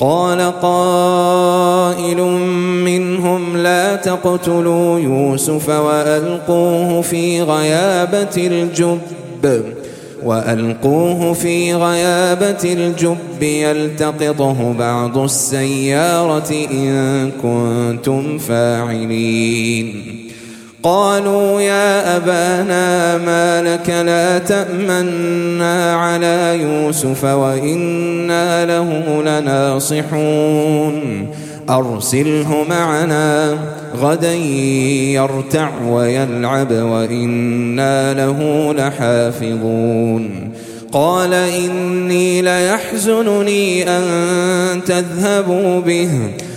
قال قائل منهم لا تقتلوا يوسف وألقوه في غيابة الجب وألقوه في غيابة الجب يلتقطه بعض السيارة إن كنتم فاعلين. قالوا يا أبانا ما لك لا تأمنا على يوسف وإنا له لناصحون. أرسله معنا غدا يرتع ويلعب وإنا له لحافظون. قال إني ليحزنني أن تذهبوا به.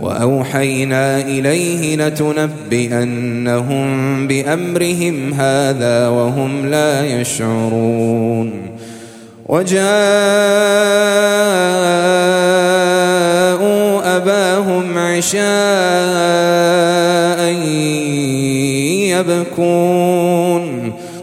وأوحينا إليه لتنبئنهم بأمرهم هذا وهم لا يشعرون. وجاءوا أباهم عشاء يبكون.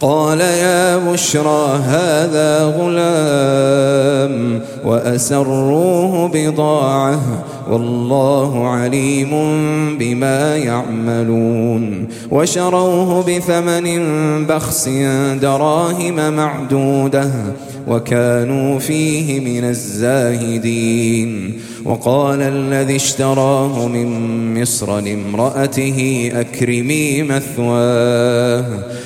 قال يا بشرى هذا غلام وأسروه بضاعة والله عليم بما يعملون وشروه بثمن بخس دراهم معدودة وكانوا فيه من الزاهدين وقال الذي اشتراه من مصر لامرأته أكرمي مثواه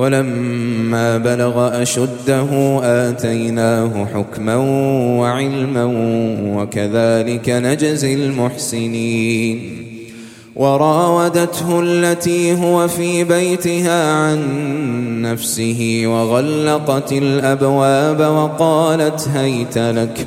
ولما بلغ أشده آتيناه حكما وعلما وكذلك نجزي المحسنين. وراودته التي هو في بيتها عن نفسه وغلقت الأبواب وقالت هيت لك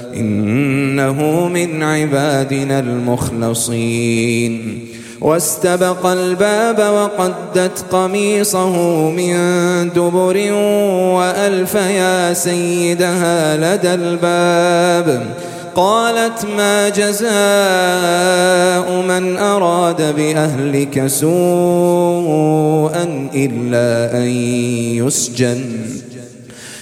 إنه من عبادنا المخلصين. واستبق الباب وقدت قميصه من دبر وألف يا سيدها لدى الباب. قالت ما جزاء من أراد بأهلك سوءا إلا أن يسجن.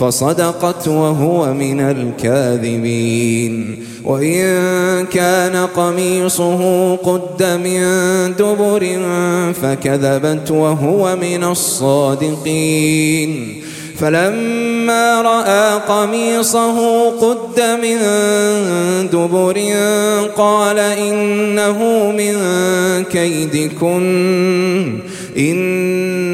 فصدقت وهو من الكاذبين. وإن كان قميصه قد من دبر فكذبت وهو من الصادقين. فلما رأى قميصه قد من دبر قال إنه من كيدكن. إن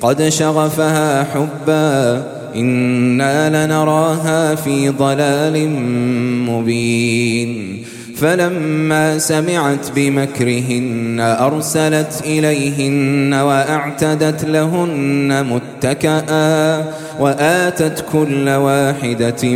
قد شغفها حبا إنا لنراها في ضلال مبين. فلما سمعت بمكرهن أرسلت إليهن وأعتدت لهن متكئا وآتت كل واحدة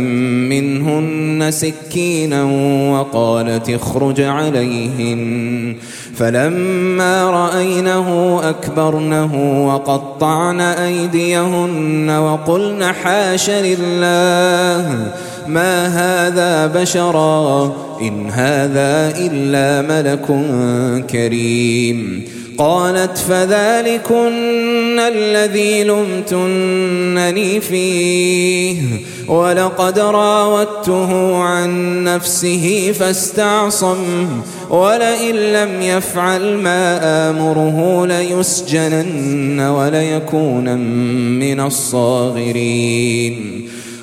منهن سكينا وقالت اخرج عليهن. فلما رأينه أكبرنه وقطعن أيديهن وقلن حاش لله. ما هذا بشرا إن هذا إلا ملك كريم قالت فذلكن الذي لمتنني فيه ولقد راودته عن نفسه فاستعصم ولئن لم يفعل ما آمره ليسجنن وليكون من الصاغرين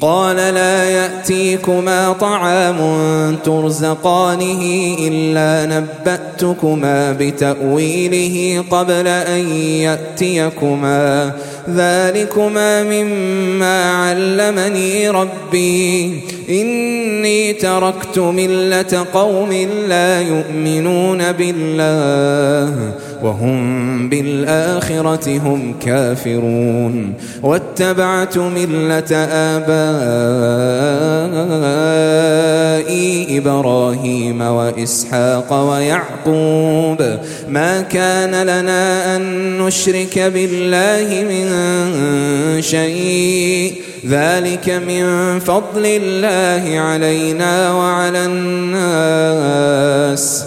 قال لا يأتيكما طعام ترزقانه إلا نبأتكما بتأويله قبل أن يأتيكما. ذلكما مما علمني ربي. إني تركت ملة قوم لا يؤمنون بالله. وهم بالآخرة هم كافرون واتبعت ملة آبائي إبراهيم وإسحاق ويعقوب. ما كان لنا أن نشرك بالله من شيء. ذلك من فضل الله علينا وعلى الناس.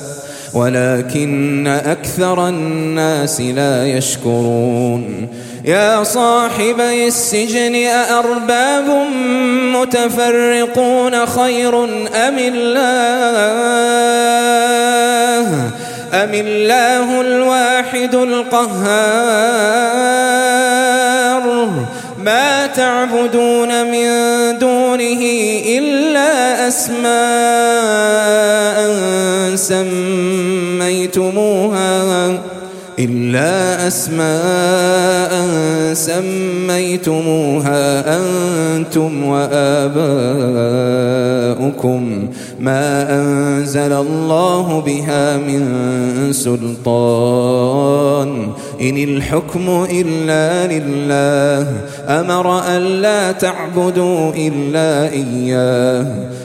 ولكن أكثر الناس لا يشكرون. يا صاحبي السجن أأرباب متفرقون خير أم الله؟ أم الله الواحد القهار؟ ما تعبدون من دونه إلا أسماء سميتموها إلا أسماء سميتموها أنتم وآباؤكم ما أنزل الله بها من سلطان إن الحكم إلا لله أمر أن لا تعبدوا إلا إياه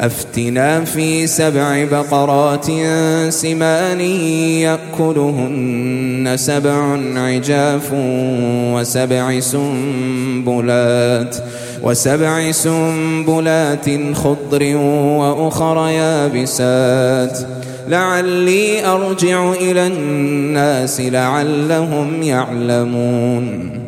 أفتنا في سبع بقرات سمان يأكلهن سبع عجاف وسبع سنبلات وسبع سنبلات خضر وأخر يابسات. لعلي أرجع إلى الناس لعلهم يعلمون.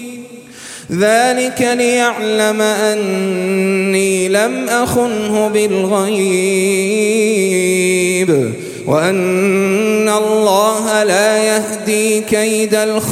ذلك ليعلم أني لم أخنه بالغيب وأن الله لا يهدي كيد الخائنين.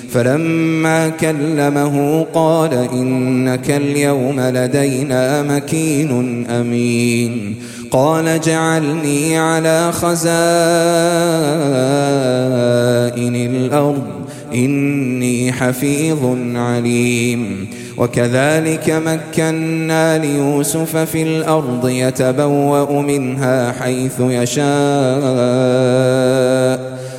فلما كلمه قال إنك اليوم لدينا مكين أمين. قال جعلني على خزائن الأرض إني حفيظ عليم. وكذلك مكنا ليوسف في الأرض يتبوأ منها حيث يشاء.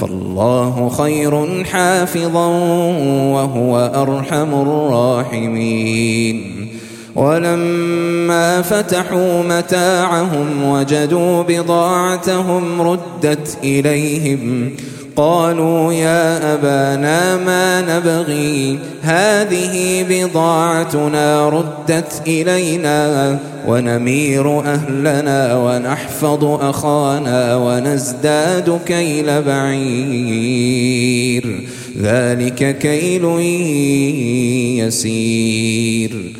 فالله خير حافظا وهو أرحم الراحمين. ولما فتحوا متاعهم وجدوا بضاعتهم ردت إليهم قالوا يا أبانا ما نبغي؟ هذه بضاعتنا ردت إلينا ونمير أهلنا ونحفظ أخانا ونزداد كيل بعير. ذلك كيل يسير.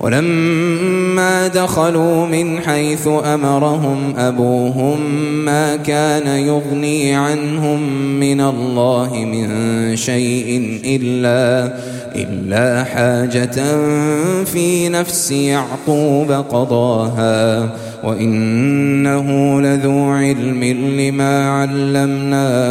ولما دخلوا من حيث أمرهم أبوهم ما كان يغني عنهم من الله من شيء إلا إلا حاجة في نفس يعقوب قضاها. وإنه لذو علم لما علمناه.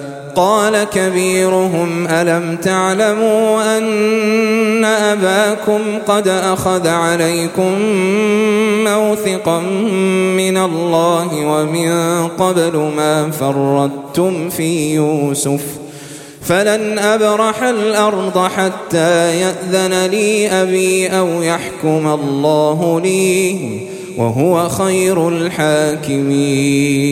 قال كبيرهم ألم تعلموا أن أباكم قد أخذ عليكم موثقا من الله ومن قبل ما فردتم في يوسف؟ فلن أبرح الأرض حتى يأذن لي أبي أو يحكم الله لي وهو خير الحاكمين.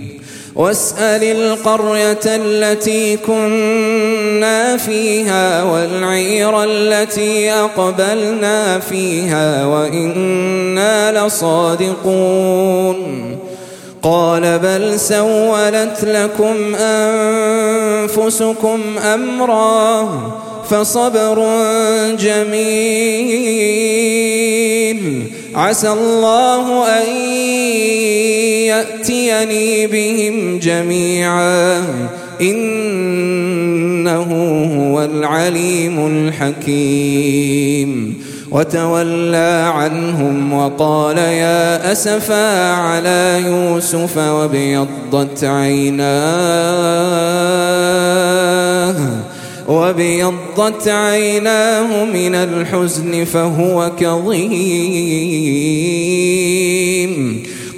واسأل القرية التي كنا فيها والعير التي أقبلنا فيها وإنا لصادقون. قال بل سولت لكم أنفسكم أمرا فصبر جميل. عسى الله أن يأتيني بهم جميعا. إنه هو العليم الحكيم. وتولى عنهم وقال يا أسفا على يوسف وابيضت عيناه. وابيضت عيناه من الحزن فهو كظيم.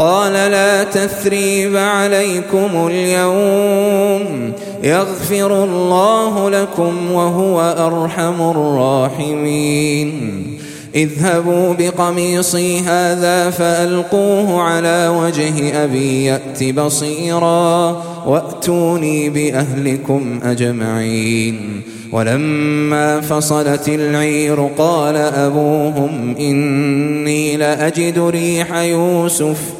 قال لا تثريب عليكم اليوم يغفر الله لكم وهو أرحم الراحمين اذهبوا بقميصي هذا فألقوه على وجه أبي يأت بصيرا وأتوني بأهلكم أجمعين ولما فصلت العير قال أبوهم إني لأجد ريح يوسف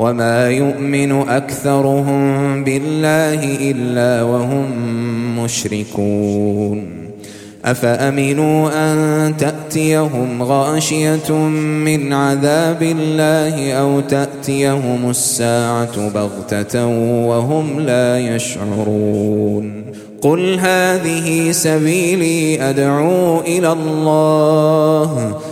وما يؤمن أكثرهم بالله إلا وهم مشركون أفأمنوا أن تأتيهم غاشية من عذاب الله أو تأتيهم الساعة بغتة وهم لا يشعرون قل هذه سبيلي أدعو إلى الله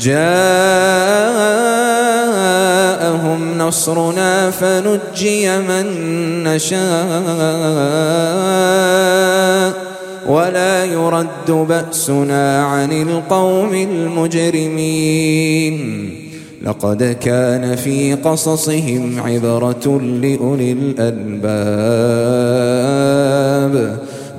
جاءهم نصرنا فنجي من نشاء. ولا يرد بأسنا عن القوم المجرمين. لقد كان في قصصهم عبرة لأولي الألباب.